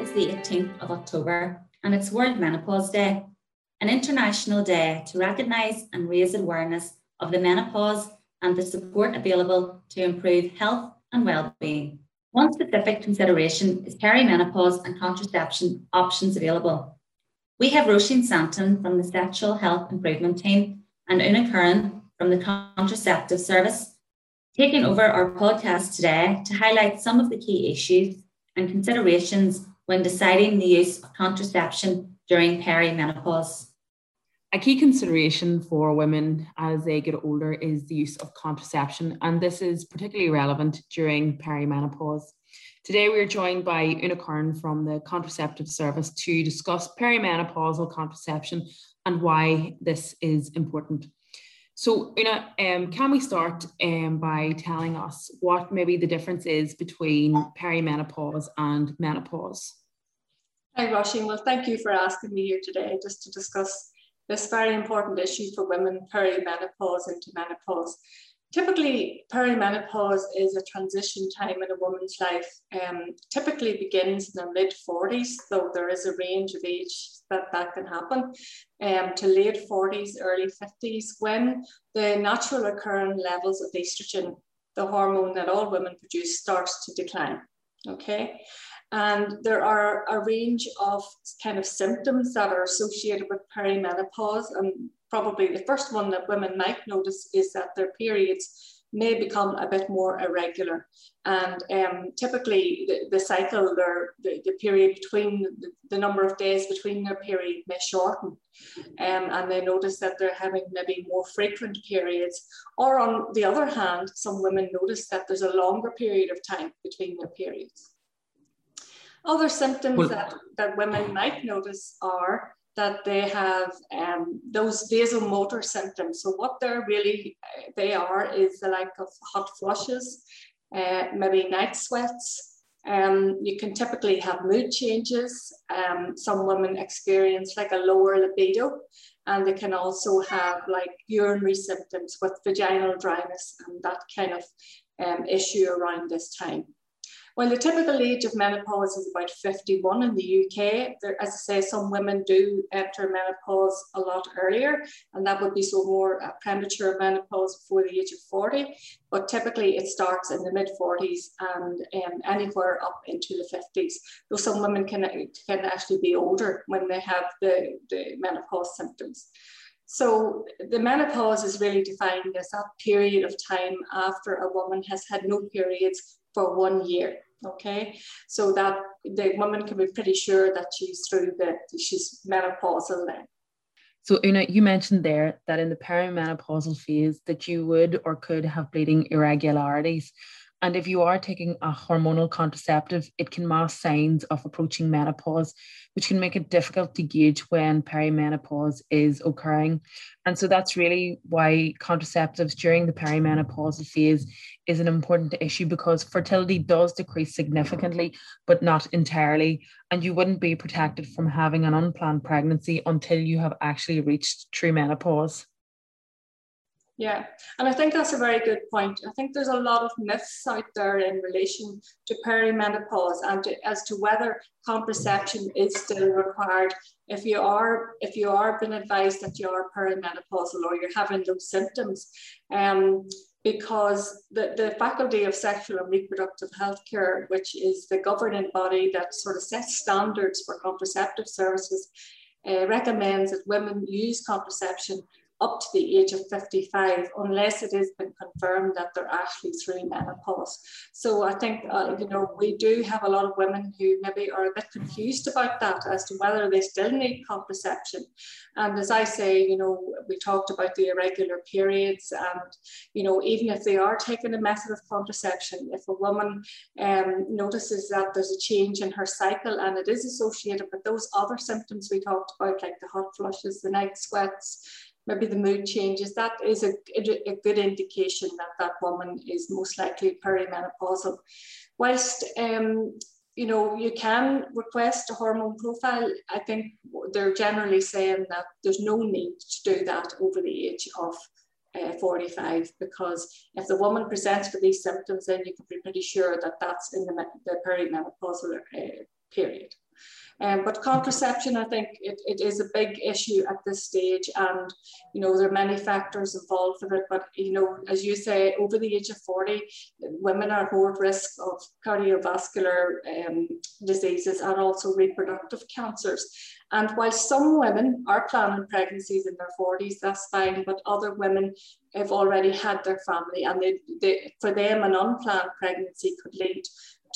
is the 18th of October and it's World Menopause Day, an international day to recognise and raise awareness of the menopause and the support available to improve health and well-being. One specific consideration is perimenopause and contraception options available. We have Roisin Santon from the Sexual Health Improvement Team and Una Curran from the Contraceptive Service taking over our podcast today to highlight some of the key issues and considerations when deciding the use of contraception during perimenopause. A key consideration for women as they get older is the use of contraception, and this is particularly relevant during perimenopause. Today, we are joined by Una Curran from the Contraceptive Service to discuss perimenopausal contraception and why this is important. So, Una, um, can we start um, by telling us what maybe the difference is between perimenopause and menopause? Hi, Roisin. Well, thank you for asking me here today just to discuss this very important issue for women perimenopause into menopause. Typically, perimenopause is a transition time in a woman's life. Um, typically begins in their mid 40s, though there is a range of age that that can happen, um, to late 40s, early 50s, when the natural occurring levels of estrogen, the hormone that all women produce, starts to decline. Okay, and there are a range of kind of symptoms that are associated with perimenopause. And probably the first one that women might notice is that their periods may become a bit more irregular. And um, typically, the, the cycle, their, the, the period between the, the, number of days between their period may shorten. Um, and they notice that they're having maybe more frequent periods. Or, on the other hand, some women notice that there's a longer period of time between their periods. Other symptoms well, that, that women might notice are that they have um, those vasomotor symptoms. So what they're really, they are is the like of hot flushes, uh, maybe night sweats. Um, you can typically have mood changes. Um, some women experience like a lower libido and they can also have like urinary symptoms with vaginal dryness and that kind of um, issue around this time. While the typical age of menopause is about 51 in the UK, there, as I say, some women do enter menopause a lot earlier, and that would be so more uh, premature menopause before the age of 40. But typically it starts in the mid 40s and um, anywhere up into the 50s. Though some women can, can actually be older when they have the, the menopause symptoms. So the menopause is really defined as that period of time after a woman has had no periods for one year. Okay, so that the woman can be pretty sure that she's through the she's menopausal then. So Una, you mentioned there that in the perimenopausal phase that you would or could have bleeding irregularities. And if you are taking a hormonal contraceptive, it can mask signs of approaching menopause, which can make it difficult to gauge when perimenopause is occurring. And so that's really why contraceptives during the perimenopausal phase is an important issue because fertility does decrease significantly, but not entirely. And you wouldn't be protected from having an unplanned pregnancy until you have actually reached true menopause. Yeah, and I think that's a very good point. I think there's a lot of myths out there in relation to perimenopause and to, as to whether contraception is still required. If you are, if you are being advised that you are perimenopausal or you're having those symptoms, um, because the, the Faculty of Sexual and Reproductive Health Care, which is the governing body that sort of sets standards for contraceptive services, uh, recommends that women use contraception up to the age of 55 unless it has been confirmed that they're actually through menopause. So I think, uh, you know, we do have a lot of women who maybe are a bit confused about that as to whether they still need contraception. And as I say, you know, we talked about the irregular periods and, you know, even if they are taking a method of contraception, if a woman um, notices that there's a change in her cycle and it is associated with those other symptoms we talked about, like the hot flushes, the night sweats, maybe the mood changes, that is a, a good indication that that woman is most likely perimenopausal. Whilst um, you know, you can request a hormone profile. I think they're generally saying that there's no need to do that over the age of uh, 45 because if the woman presents with these symptoms, then you can be pretty sure that that's in the, the perimenopausal uh, period. Um, but contraception, I think it, it is a big issue at this stage and, you know, there are many factors involved with it, but, you know, as you say, over the age of 40, women are more at risk of cardiovascular um, diseases and also reproductive cancers. And while some women are planning pregnancies in their 40s, that's fine, but other women have already had their family and they, they, for them an unplanned pregnancy could lead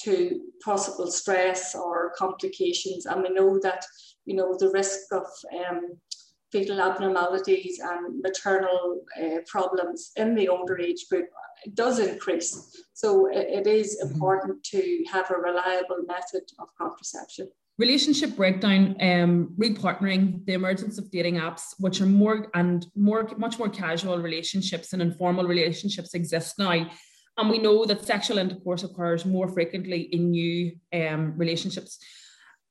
to possible stress or complications. And we know that, you know, the risk of um, fetal abnormalities and maternal uh, problems in the older age group does increase. So it, it is mm-hmm. important to have a reliable method of contraception. Relationship breakdown, um, repartnering, the emergence of dating apps, which are more and more, much more casual relationships and informal relationships exist now and we know that sexual intercourse occurs more frequently in new um, relationships.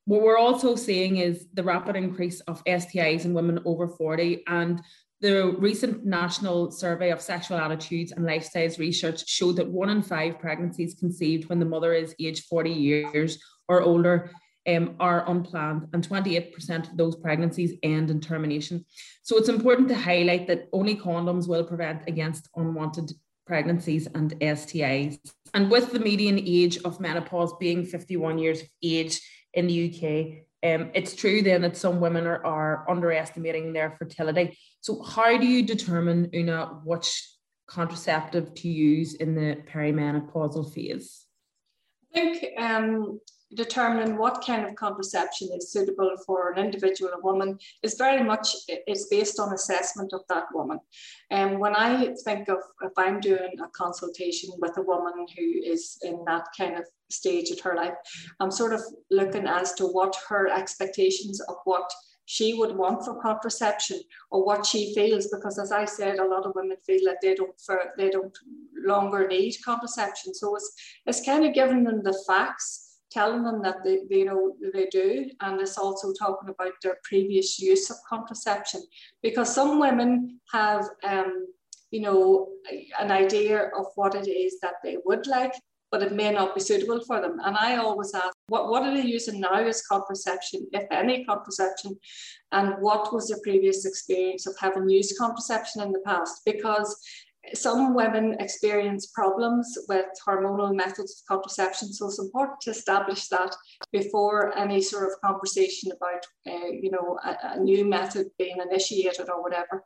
What we're also seeing is the rapid increase of STIs in women over 40 and the recent national survey of sexual attitudes and lifestyles research showed that one in five pregnancies conceived when the mother is aged 40 years or older um, are unplanned, and 28% of those pregnancies end in termination. So it's important to highlight that only condoms will prevent against unwanted pregnancies and STIs. And with the median age of menopause being 51 years of age in the UK, um, it's true then that some women are, are underestimating their fertility. So, how do you determine, Una, which contraceptive to use in the perimenopausal phase? I think um, determining what kind of contraception is suitable for an individual, woman, is very much is based on assessment of that woman. And when I think of if I'm doing a consultation with a woman who is in that kind of stage of her life, I'm sort of looking as to what her expectations of what she would want for contraception or what she feels because as I said a lot of women feel that they don't for, they don't longer need contraception so it's it's kind of giving them the facts telling them that they, they, know they do and it's also talking about their previous use of contraception. Because some women have um, you know an idea of what it is that they would like but it may not be suitable for them. And i always ask what, what are they using now as contraception if any contraception? And what was their previous experience of having used contraception in the past? Because some women experience problems with hormonal methods of contraception, so it's important to establish that before any sort of conversation about, uh, you know, a, a new method being initiated or whatever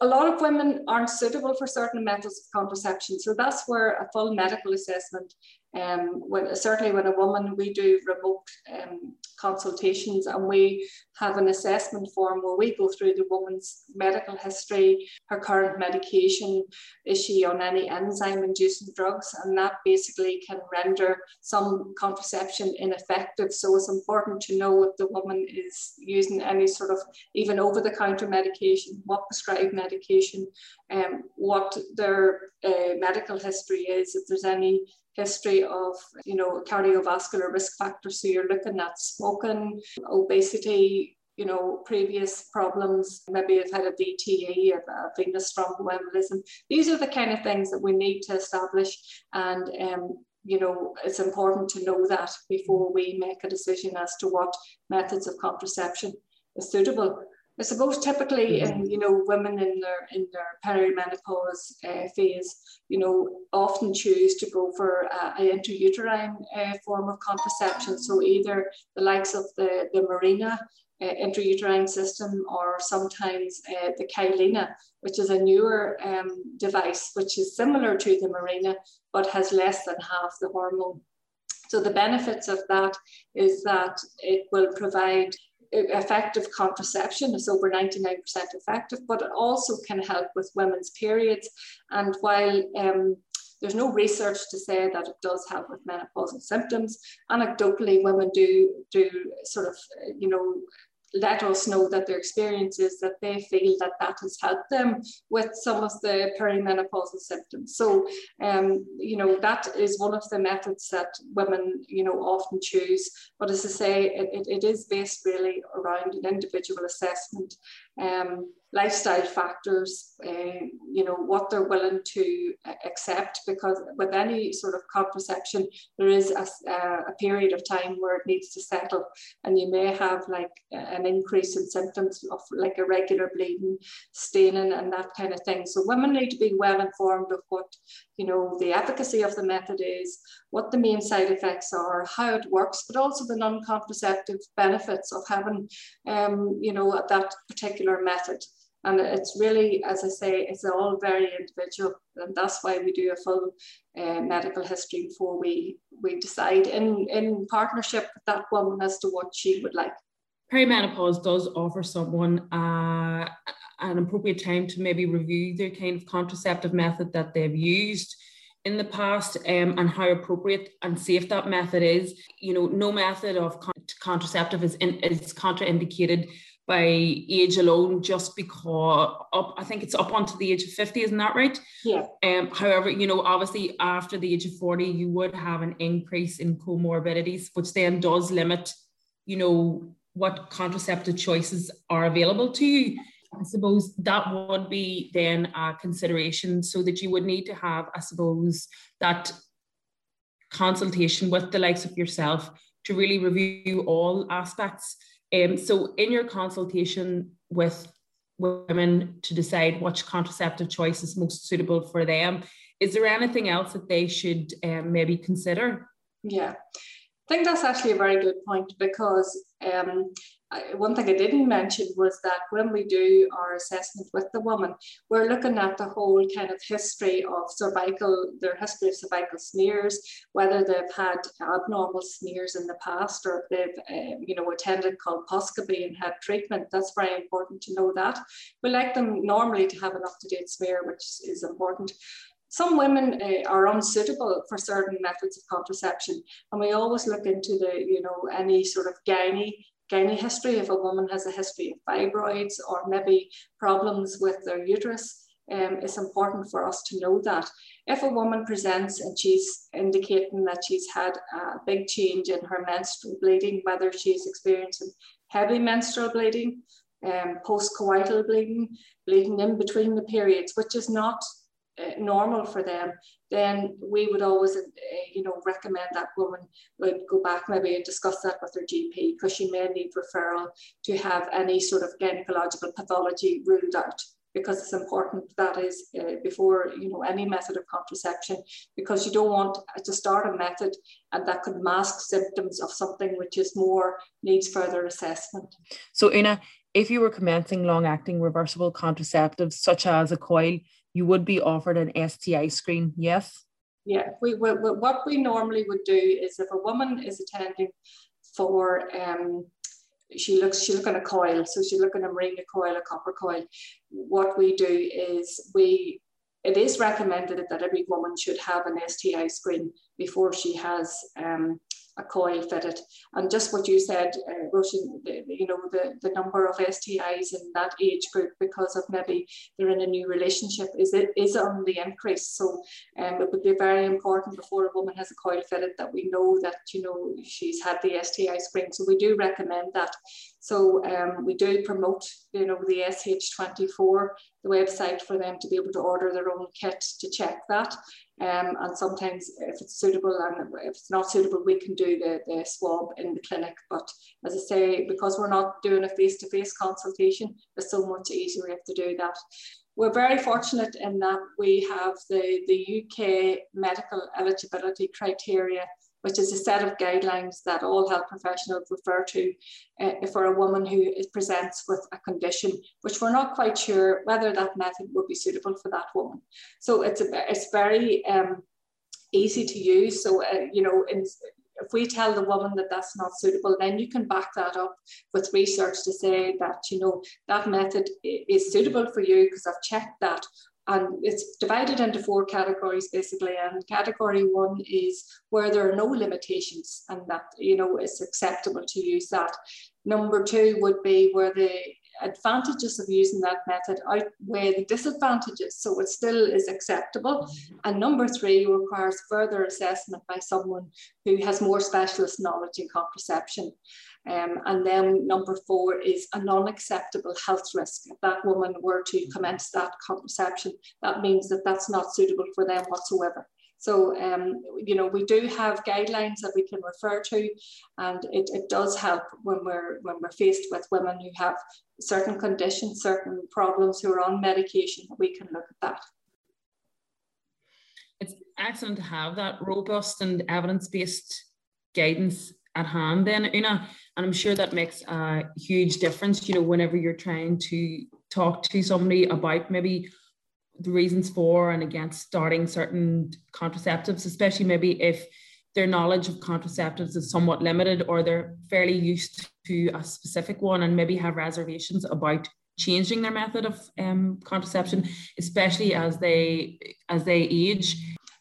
a lot of women aren't suitable for certain methods of contraception. So that's where a full medical assessment um, when, certainly when a woman, we do remote um, consultations and we have an assessment form where we go through the woman's medical history, her current medication, is she on any enzyme inducing drugs, and that basically can render some contraception ineffective. So it's important to know if the woman is using any sort of even over the counter medication, what prescribed medication, um, what their uh, medical history is, if there's any history of you know cardiovascular risk factors so you're looking at smoking obesity you know previous problems maybe have had a vte a, a venous thromboembolism these are the kind of things that we need to establish and um, you know it's important to know that before we make a decision as to what methods of contraception is suitable I suppose typically mm-hmm. you know women in their in their perimenopause uh, phase, you know, often choose to go for uh, an intrauterine uh, form of contraception. So either the likes of the the Mirena uh, intrauterine system, or sometimes uh, the Kyleena, which is a newer um, device, which is similar to the Mirena, but has less than half the hormone. So the benefits of that is that it will provide effective contraception. is over 99% effective, but it also can help with women's periods. And while um, there's no research to say that it does help with menopausal symptoms. Anecdotally, women do do sort of, you know, let us know that their experiences that they feel that that has helped them with some of the perimenopausal symptoms. So, um, you know, that is one of the methods that women, you know, often choose. But as I say, it, it, it is based really around an individual assessment. Um, lifestyle factors, uh, you know, what they're willing to accept, because with any sort of contraception, there is a, a, period of time where it needs to settle, and you may have like an increase in symptoms of like irregular bleeding, staining, and that kind of thing. So women need to be well informed of what, you know, the efficacy of the method is, what the main side effects are, how it works, but also the non-contraceptive benefits of having, um, you know, that particular method. And it's really, as I say, it's all very individual. And that's why we do a full uh, medical history before we, we decide in, in partnership with that woman as to what she would like. Perimenopause does offer someone uh, an appropriate time to maybe review their kind of contraceptive method that they've used in the past um, and how appropriate and safe that method is. You know, no method of contraceptive is, in, is contraindicated by age alone just because up I think it's up onto the age of 50 isn't that right? Yeah. Um however you know obviously after the age of 40 you would have an increase in comorbidities which then does limit you know what contraceptive choices are available to you. I suppose that would be then a consideration so that you would need to have I suppose that consultation with the likes of yourself to really review all aspects um, so in your consultation with women to decide which contraceptive choice is most suitable for them, is there anything else that they should um, maybe consider? Yeah, I think that's actually a very good point because um, one thing I didn't mention was that when we do our assessment with the woman, we're looking at the whole kind of history of cervical, their history of cervical smears, whether they've had abnormal smears in the past or if they've, uh, you know, attended colposcopy and had treatment. That's very important to know that. We like them normally to have an up-to-date smear, which is important some women uh, are unsuitable for certain methods of contraception and we always look into the you know any sort of gynae gynae history, if a woman has a history of fibroids or maybe problems with their uterus, um, it's important for us to know that. If a woman presents and she's indicating that she's had a big change in her menstrual bleeding, whether she's experiencing heavy menstrual bleeding, um, post-coital bleeding, bleeding in between the periods, which is not uh, normal for them, then we would always, uh, you know, recommend that woman would go back maybe and discuss that with her GP because she may need referral to have any sort of gynecological pathology ruled out because it's important that is uh, before you know any method of contraception because you don't want to start a method and that could mask symptoms of something which is more needs further assessment. So una if you were commencing long acting reversible contraceptives such as a coil you would be offered an STI screen, yes? Yeah, we, we, what we normally would do is if a woman is attending for, um, she looks, she look at a coil, so she's looking at a Mirena coil, a copper coil. What we do is we, it is recommended that every woman should have an STI screen before she has um, a coil fitted. And just what you said, uh, Roisin, you know, the, the number of STIs in that age group because of maybe they're in a new relationship is it is on the increase. So um, it would be very important before a woman has a coil fitted that we know that, you know, she's had the STI screen. So we do recommend that. So um, we do promote, you know, the SH24, the website for them to be able to order their own kit to check that. Um, and sometimes if it's suitable and if it's not suitable, we can do the, the swab in the clinic. But as I say, because we're not doing a face-to-face -face consultation, it's so much easier if to do that. We're very fortunate in that we have the, the UK medical eligibility criteria which is a set of guidelines that all health professionals refer to uh, for a woman who presents with a condition, which we're not quite sure whether that method would be suitable for that woman. So it's, a, it's very um, easy to use. So, uh, you know, in, if we tell the woman that that's not suitable, then you can back that up with research to say that, you know, that method is suitable for you because I've checked that and it's divided into four categories basically and category one is where there are no limitations and that you know it's acceptable to use that number two would be where the advantages of using that method outweigh the disadvantages, so it still is acceptable. Mm-hmm. And number three requires further assessment by someone who has more specialist knowledge in contraception. Um, and then number four is a non-acceptable health risk. If that woman were to commence that contraception, that means that that's not suitable for them whatsoever. So, um, you know, we do have guidelines that we can refer to, and it, it does help when we're when we're faced with women who have certain conditions, certain problems, who are on medication. We can look at that. It's excellent to have that robust and evidence-based guidance at hand. Then, Una, and I'm sure that makes a huge difference. You know, whenever you're trying to talk to somebody about maybe the reasons for and against starting certain contraceptives, especially maybe if their knowledge of contraceptives is somewhat limited or they're fairly used to a specific one and maybe have reservations about changing their method of um, contraception, especially as they as they age.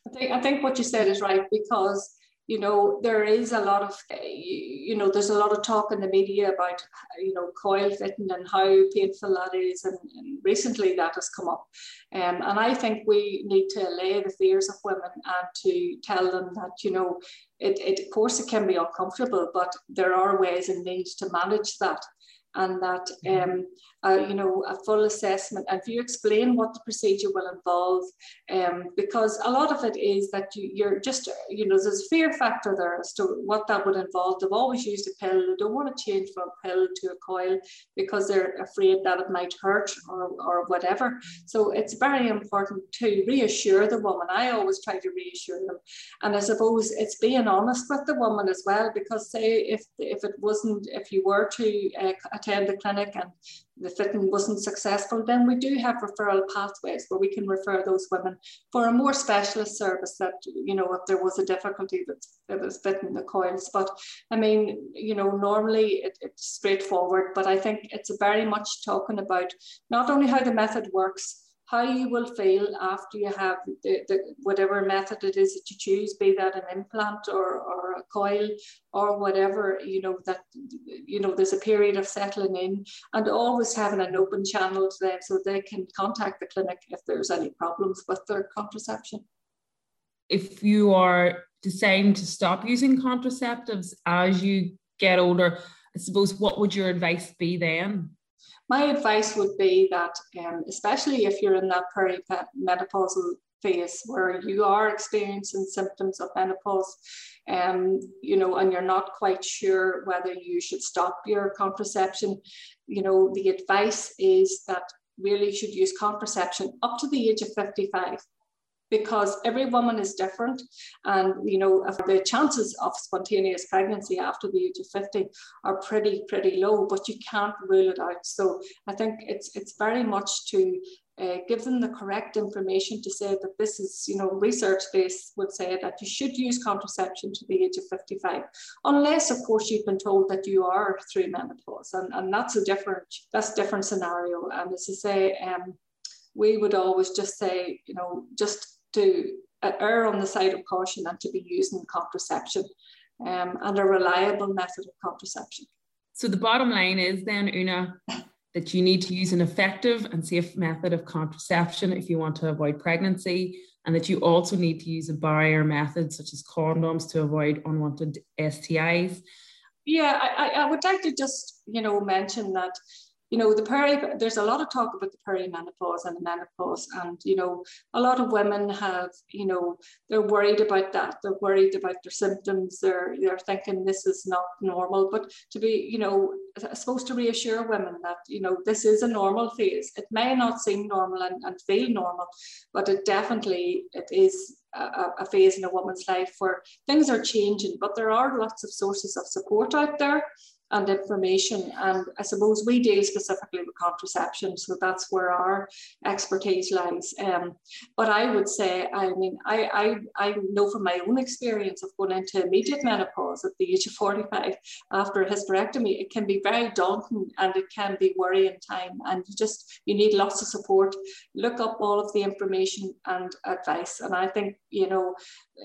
I think I think what you said is right because you know there is a lot of you know there's a lot of talk in the media about you know coil fitting and how painful that is and, and recently that has come up. Um, and i think we need to allay the fears of women and to tell them that you know it, it of course it can be uncomfortable but there are ways and means to manage that and that um, uh, you know a full assessment. And if you explain what the procedure will involve um, because a lot of it is that you, you're just you know there's a fear factor there as to what that would involve. They've always used a pill. They don't want to change from a pill to a coil because they're afraid that it might hurt or, or whatever. So it's very important to reassure the woman. I always try to reassure them. And I suppose it's being honest with the woman as well because say if if it wasn't if you were to uh, attend the clinic and the fitting wasn't successful, then we do have referral pathways where we can refer those women for a more specialist service that, you know, if there was a difficulty that, that was fitting the coils. But I mean, you know, normally it, it's straightforward, but I think it's very much talking about not only how the method works, how you will feel after you have the, the, whatever method it is that you choose, be that an implant or, or a coil or whatever, you know, that, you know, there's a period of settling in and always having an open channel to them so they can contact the clinic if there's any problems with their contraception. If you are deciding to stop using contraceptives as you get older, I suppose what would your advice be then? My advice would be that, um, especially if you're in that perimenopausal phase where you are experiencing symptoms of menopause, um, you know, and you're not quite sure whether you should stop your contraception, you know, the advice is that really should use contraception up to the age of 55 because every woman is different. And you know the chances of spontaneous pregnancy after the age of 50 are pretty pretty low but you can't rule it out. So i think it's it's very much to uh, give them the correct information to say that this is, you know, research based would say that you should use contraception to the age of 55, unless, of course, you've been told that you are through menopause, and, and that's a different that's a different scenario. And as I say, um, we would always just say, you know, just to err on the side of caution and to be using contraception um, and a reliable method of contraception. So the bottom line is then, Una, that you need to use an effective and safe method of contraception if you want to avoid pregnancy, and that you also need to use a barrier method such as condoms to avoid unwanted STIs. Yeah, I, I would like to just, you know, mention that you know, the peri, there's a lot of talk about the perimenopause and the menopause. And, you know, a lot of women have, you know, they're worried about that. They're worried about their symptoms. They're, they're thinking this is not normal. But to be, you know, supposed to reassure women that, you know, this is a normal phase. It may not seem normal and, and feel normal, but it definitely, it is a, a, phase in a woman's life where things are changing, but there are lots of sources of support out there and information. And I suppose we deal specifically with contraception, so that's where our expertise lies. Um, but I would say, I mean, I, I, I know from my own experience of going into immediate menopause at the age of 45 after a hysterectomy, it can be very daunting and it can be worrying time. And you just, you need lots of support. Look up all of the information and advice. And I think, you know,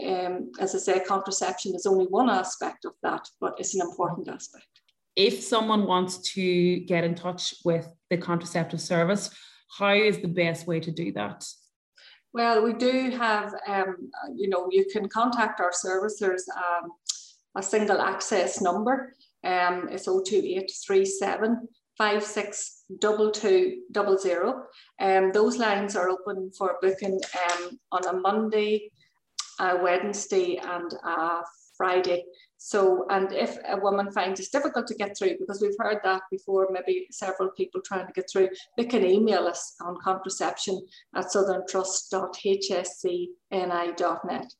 um, as I say, contraception is only one aspect of that, but it's an important aspect if someone wants to get in touch with the contraceptive service, how is the best way to do that? Well, we do have, um, you know, you can contact our service. There's um, a single access number. Um, it's 02837 562200. Um, those lines are open for booking um, on a Monday, a Wednesday, and a Friday. So, and if a woman finds it's difficult to get through, because we've heard that before, maybe several people trying to get through, they can email us on contraception at southerntrust.hscni.net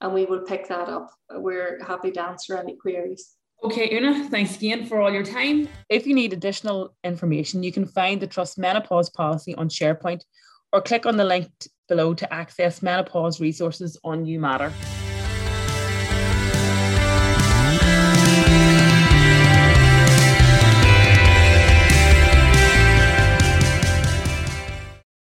and we will pick that up. We're happy to answer any queries. Okay, Una, thanks again for all your time. If you need additional information, you can find the Trust Menopause Policy on SharePoint or click on the link below to access menopause resources on You Matter.